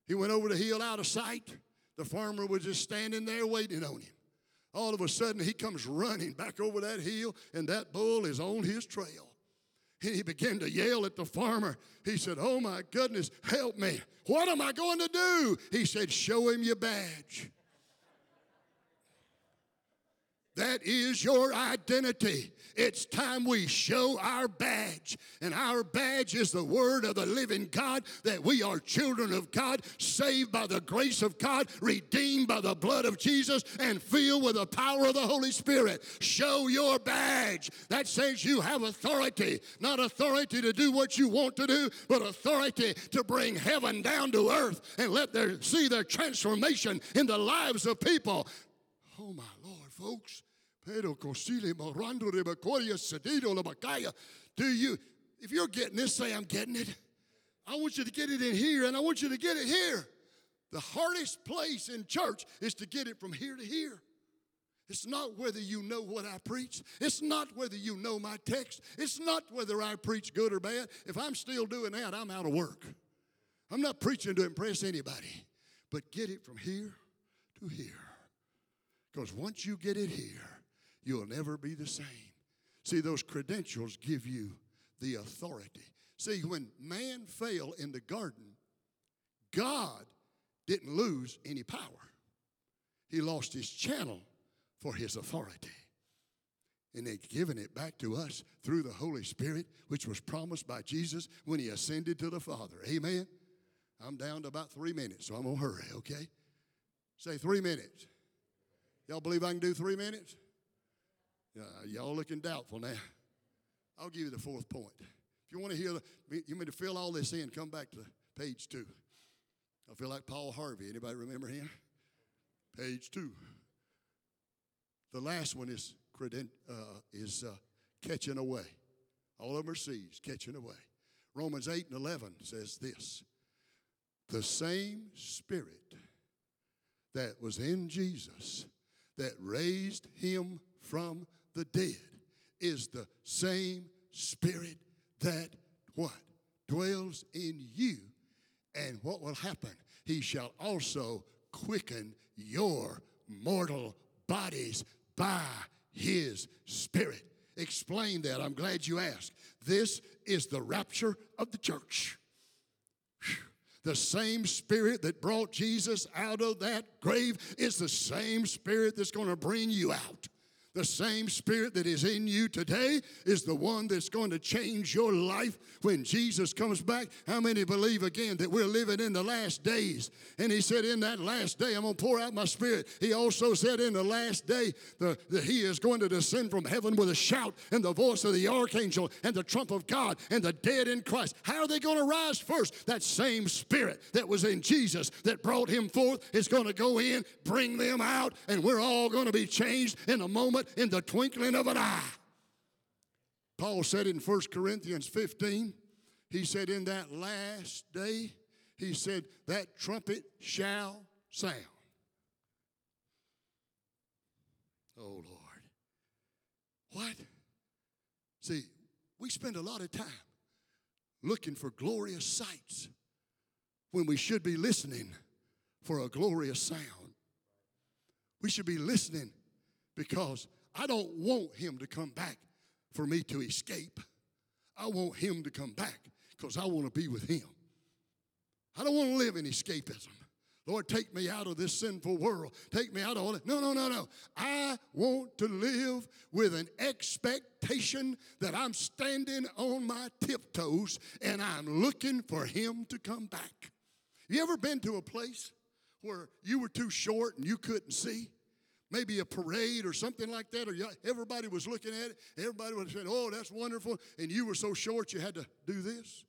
He went over the hill out of sight. The farmer was just standing there waiting on him. All of a sudden, he comes running back over that hill, and that bull is on his trail. He began to yell at the farmer. He said, Oh my goodness, help me. What am I going to do? He said, Show him your badge. That is your identity. It's time we show our badge. And our badge is the word of the living God that we are children of God, saved by the grace of God, redeemed by the blood of Jesus, and filled with the power of the Holy Spirit. Show your badge. That says you have authority. Not authority to do what you want to do, but authority to bring heaven down to earth and let them see their transformation in the lives of people. Oh, my folks. Pero cosile morando de bacoria sedido la bacaya. Do you, if you're getting this, say, I'm getting it. I want you to get it in here, and I want you to get it here. The hardest place in church is to get it from here to here. It's not whether you know what I preach. It's not whether you know my text. It's not whether I preach good or bad. If I'm still doing that, I'm out of work. I'm not preaching to impress anybody. But get it from here to here. Because once you get it here, you'll never be the same. See, those credentials give you the authority. See, when man fell in the garden, God didn't lose any power, he lost his channel for his authority. And they've given it back to us through the Holy Spirit, which was promised by Jesus when he ascended to the Father. Amen. I'm down to about three minutes, so I'm going to hurry, okay? Say three minutes. Y'all believe I can do three minutes? Yeah, y'all looking doubtful now. I'll give you the fourth point. If you want to hear, you mean to fill all this in, come back to page two. I feel like Paul Harvey. Anybody remember him? Page two. The last one is uh, is uh, catching away. All of them are seas, catching away. Romans 8 and 11 says this The same Spirit that was in Jesus that raised him from the dead is the same spirit that what dwells in you. And what will happen? He shall also quicken your mortal bodies by his spirit. Explain that. I'm glad you asked. This is the rapture of the church the same spirit that brought Jesus out of that grave is the same spirit that's going to bring you out. The same spirit that is in you today is the one that's going to change your life when Jesus comes back. How many believe again that we're living in the last days? And he said, In that last day, I'm going to pour out my spirit. He also said, In the last day, the, he is going to descend from heaven with a shout and the voice of the archangel and the trump of God and the dead in Christ. How are they going to rise first? That same spirit that was in Jesus that brought him forth is going to go in, bring them out, and we're all going to be changed in a moment in the twinkling of an eye. Paul said in 1 Corinthians 15, he said, In that last day, he said, that trumpet shall sound. Oh, Lord. What? See, we spend a lot of time looking for glorious sights when we should be listening for a glorious sound. We should be listening because I don't want him to come back for me to escape. I want him to come back because I want to be with him. I don't want to live in escapism. Lord, take me out of this sinful world. Take me out of all that. No, no, no, no. I want to live with an expectation that I'm standing on my tiptoes and I'm looking for him to come back. You ever been to a place where you were too short and you couldn't see? Maybe a parade or something like that, or everybody was looking at it. Everybody was saying, Oh, that's wonderful. And you were so short you had to do this.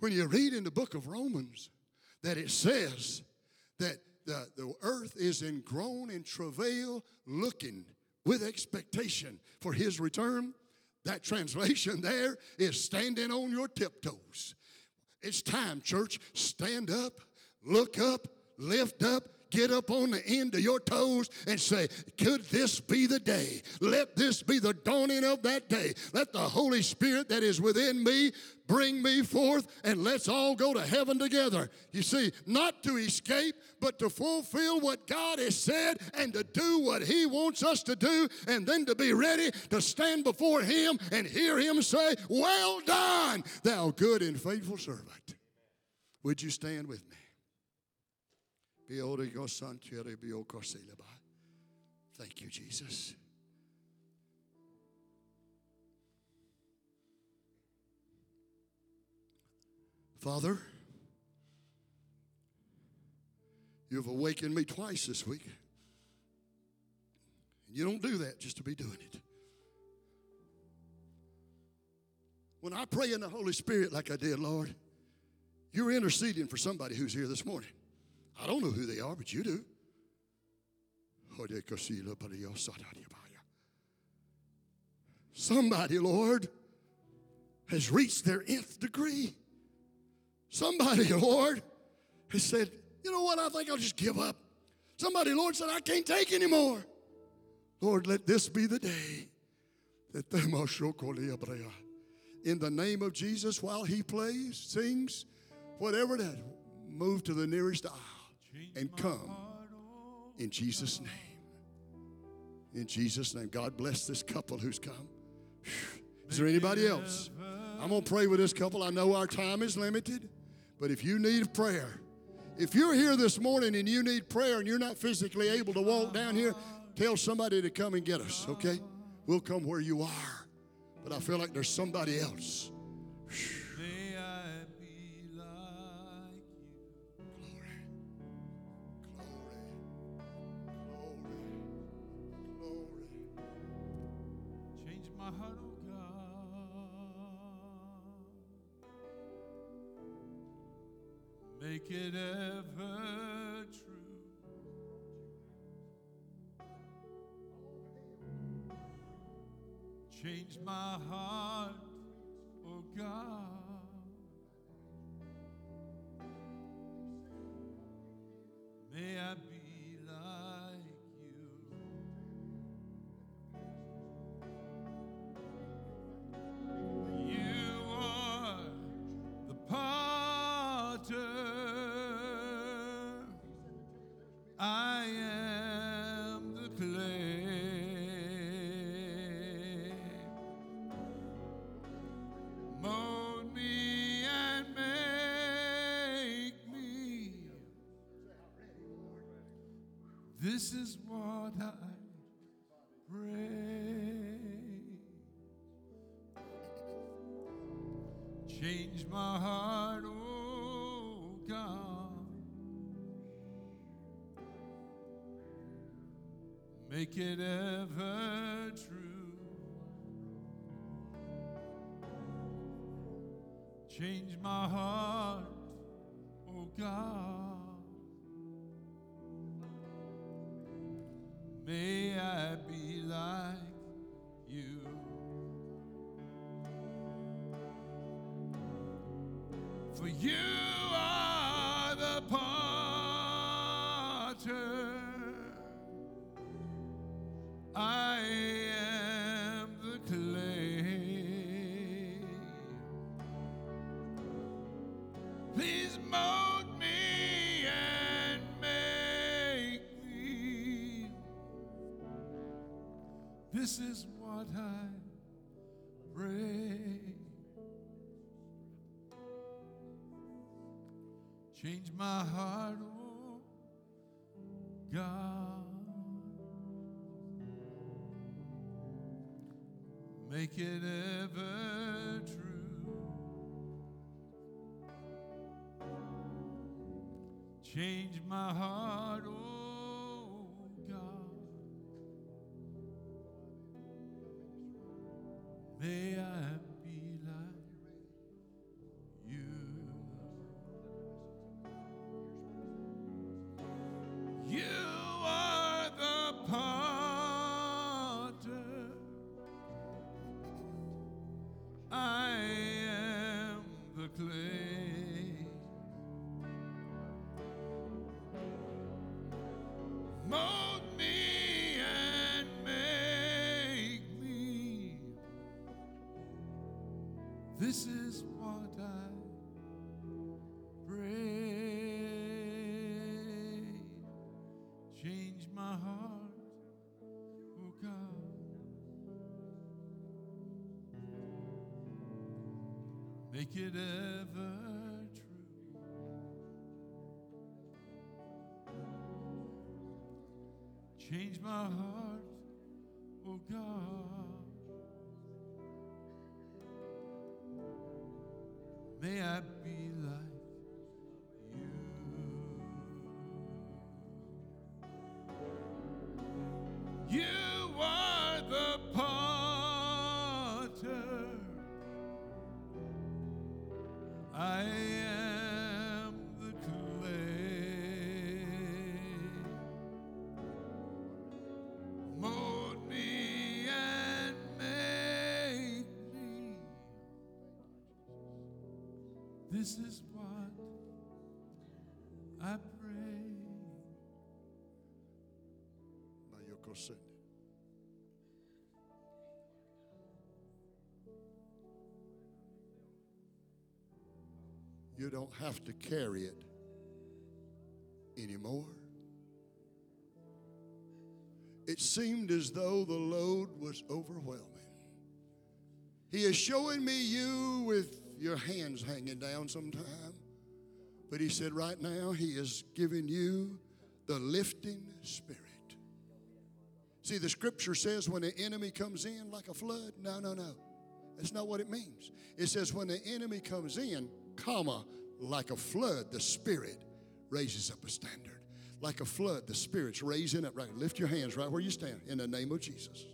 When you read in the book of Romans that it says that the, the earth is in groan and travail, looking with expectation for his return, that translation there is standing on your tiptoes. It's time, church. Stand up, look up, lift up, get up on the end of your toes and say, Could this be the day? Let this be the dawning of that day. Let the Holy Spirit that is within me bring me forth and let's all go to heaven together. You see, not to escape, but to fulfill what God has said and to do what He wants us to do, and then to be ready to stand before Him and hear Him say, Well done, thou good and faithful servant. Would you stand with me? Thank you, Jesus. Father, you've awakened me twice this week. And you don't do that just to be doing it. When I pray in the Holy Spirit like I did, Lord, you're interceding for somebody who's here this morning. I don't know who they are, but you do. Somebody, Lord, has reached their nth degree. Somebody, Lord, has said, you know what, I think I'll just give up. Somebody, Lord, said, I can't take anymore. Lord, let this be the day that in the name of Jesus, while he plays, sings, whatever that, move to the nearest aisle and come in Jesus' name. In Jesus' name. God bless this couple who's come. Is there anybody else? I'm going to pray with this couple. I know our time is limited, but if you need prayer, if you're here this morning and you need prayer and you're not physically able to walk down here, tell somebody to come and get us, okay? We'll come where you are. But I feel like there's somebody else. Oh God. Make it ever true. Change my heart, oh God. This is what I pray. Change my heart, oh God. Make it ever This is what I pray. Change my heart, oh God. Make it ever true. Change my heart, Make it ever This is what I pray. Mayokosende. You don't have to carry it anymore. It seemed as though the load was overwhelming. He is showing me you with your hands hanging down sometime. But he said, right now, he is giving you the lifting spirit. See, the scripture says when the enemy comes in like a flood, no, no, no. That's not what it means. It says when the enemy comes in, comma, like a flood, the spirit raises up a standard. Like a flood, the spirit's raising up. Right, lift your hands right where you stand in the name of Jesus.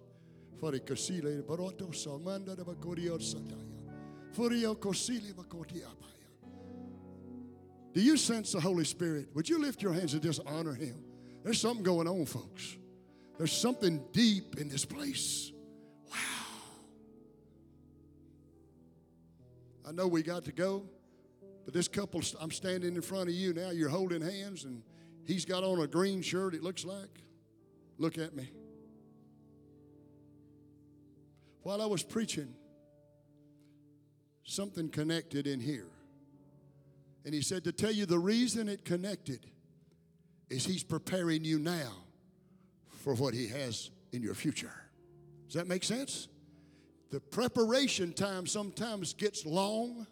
Do you sense the Holy Spirit? Would you lift your hands and just honor Him? There's something going on, folks. There's something deep in this place. Wow. I know we got to go, but this couple, I'm standing in front of you now. You're holding hands, and he's got on a green shirt, it looks like. Look at me. While I was preaching, something connected in here. And he said, To tell you the reason it connected is he's preparing you now for what he has in your future. Does that make sense? The preparation time sometimes gets long,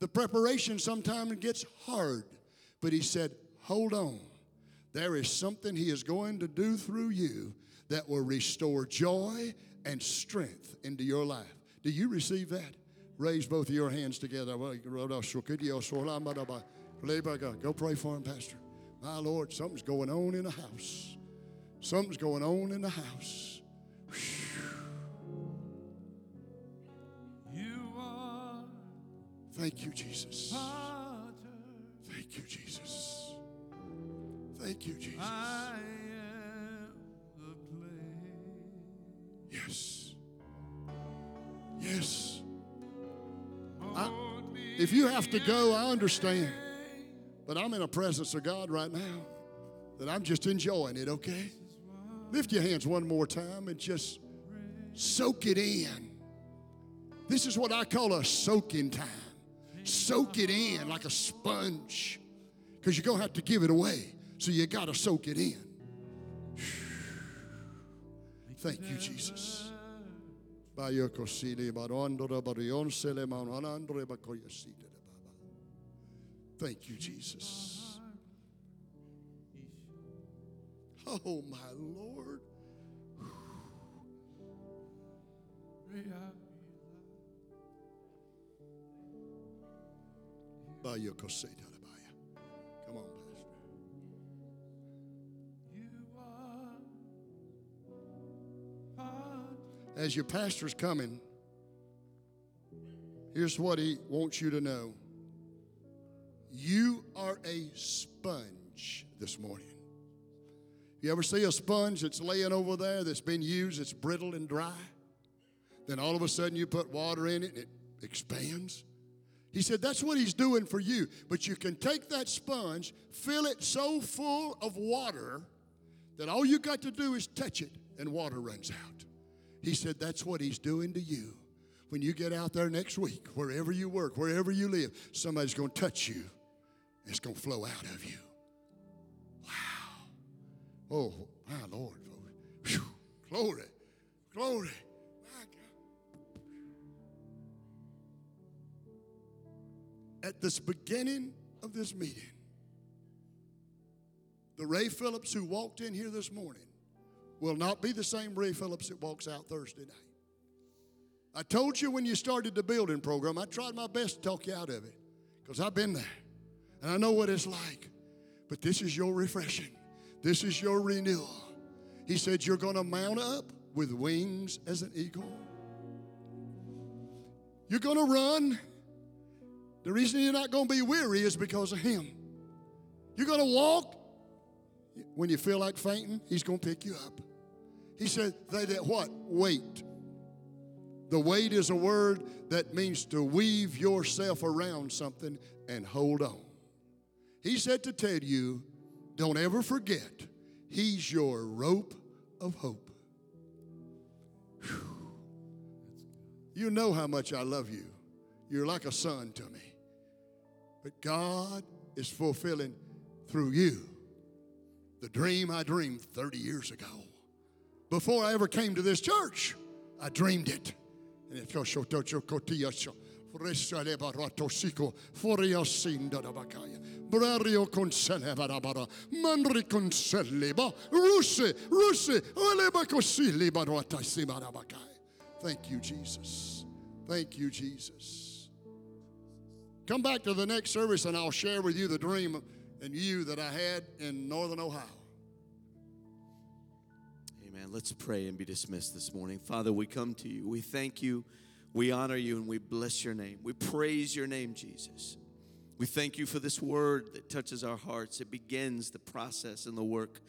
the preparation sometimes gets hard. But he said, Hold on. There is something he is going to do through you that will restore joy and strength into your life. Do you receive that? Raise both of your hands together. Go pray for him, Pastor. My Lord, something's going on in the house. Something's going on in the house. You are Thank you, Jesus. Thank you, Jesus. Thank you, Jesus. I am the clay. Yes. Yes. Me If you have to go, I understand. But I'm in a presence of God right now that I'm just enjoying it, okay? Lift your hands one more time and just soak it in. This is what I call a soaking time. Soak it in like a sponge because you're going to have to give it away. So you got to soak it in. Thank you, Jesus. Thank you, Jesus. Oh, my Lord. May I As your pastor's coming, here's what he wants you to know. You are a sponge this morning. You ever see a sponge that's laying over there that's been used, it's brittle and dry? Then all of a sudden you put water in it and it expands. He said that's what he's doing for you. But you can take that sponge, fill it so full of water that all you got to do is touch it and water runs out. He said that's what he's doing to you. When you get out there next week, wherever you work, wherever you live, somebody's going to touch you. It's going to flow out of you. Wow. Oh, my Lord. Whew. Glory. Glory. At this beginning of this meeting, the Ray Phillips who walked in here this morning will not be the same Ray Phillips that walks out Thursday night. I told you when you started the building program, I tried my best to talk you out of it because I've been there and I know what it's like. But this is your refreshing, this is your renewal. He said, You're going to mount up with wings as an eagle. You're going to run. The reason you're not going to be weary is because of Him. You're going to walk. When you feel like fainting, He's going to pick you up. He said, They that what? Wait. The wait is a word that means to weave yourself around something and hold on. He said to tell you, don't ever forget, He's your rope of hope. Whew. You know how much I love you. You're like a son to me. But God is fulfilling through you the dream I dreamed 30 years ago. Before I ever came to this church, I dreamed it. And bakaya. Brario consele barabara. Mandri consele ba. Russe, russe. Ole bakosili barata simara bakai. Thank you, Jesus. Thank you, Jesus. Come back to the next service and I'll share with you the dream and you that I had in northern Ohio. Amen. Let's pray and be dismissed this morning. Father, we come to you. We thank you. We honor you and we bless your name. We praise your name, Jesus. We thank you for this word that touches our hearts. It begins the process and the work,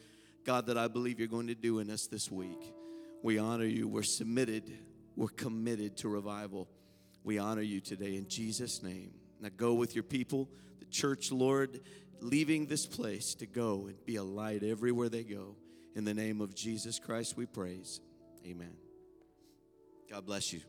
God, that I believe you're going to do in us this week. We honor you. We're submitted. We're committed to revival. We honor you today in Jesus' name. Now go with your people, the church, Lord, leaving this place to go and be a light everywhere they go. In the name of Jesus Christ, we praise. Amen. God bless you.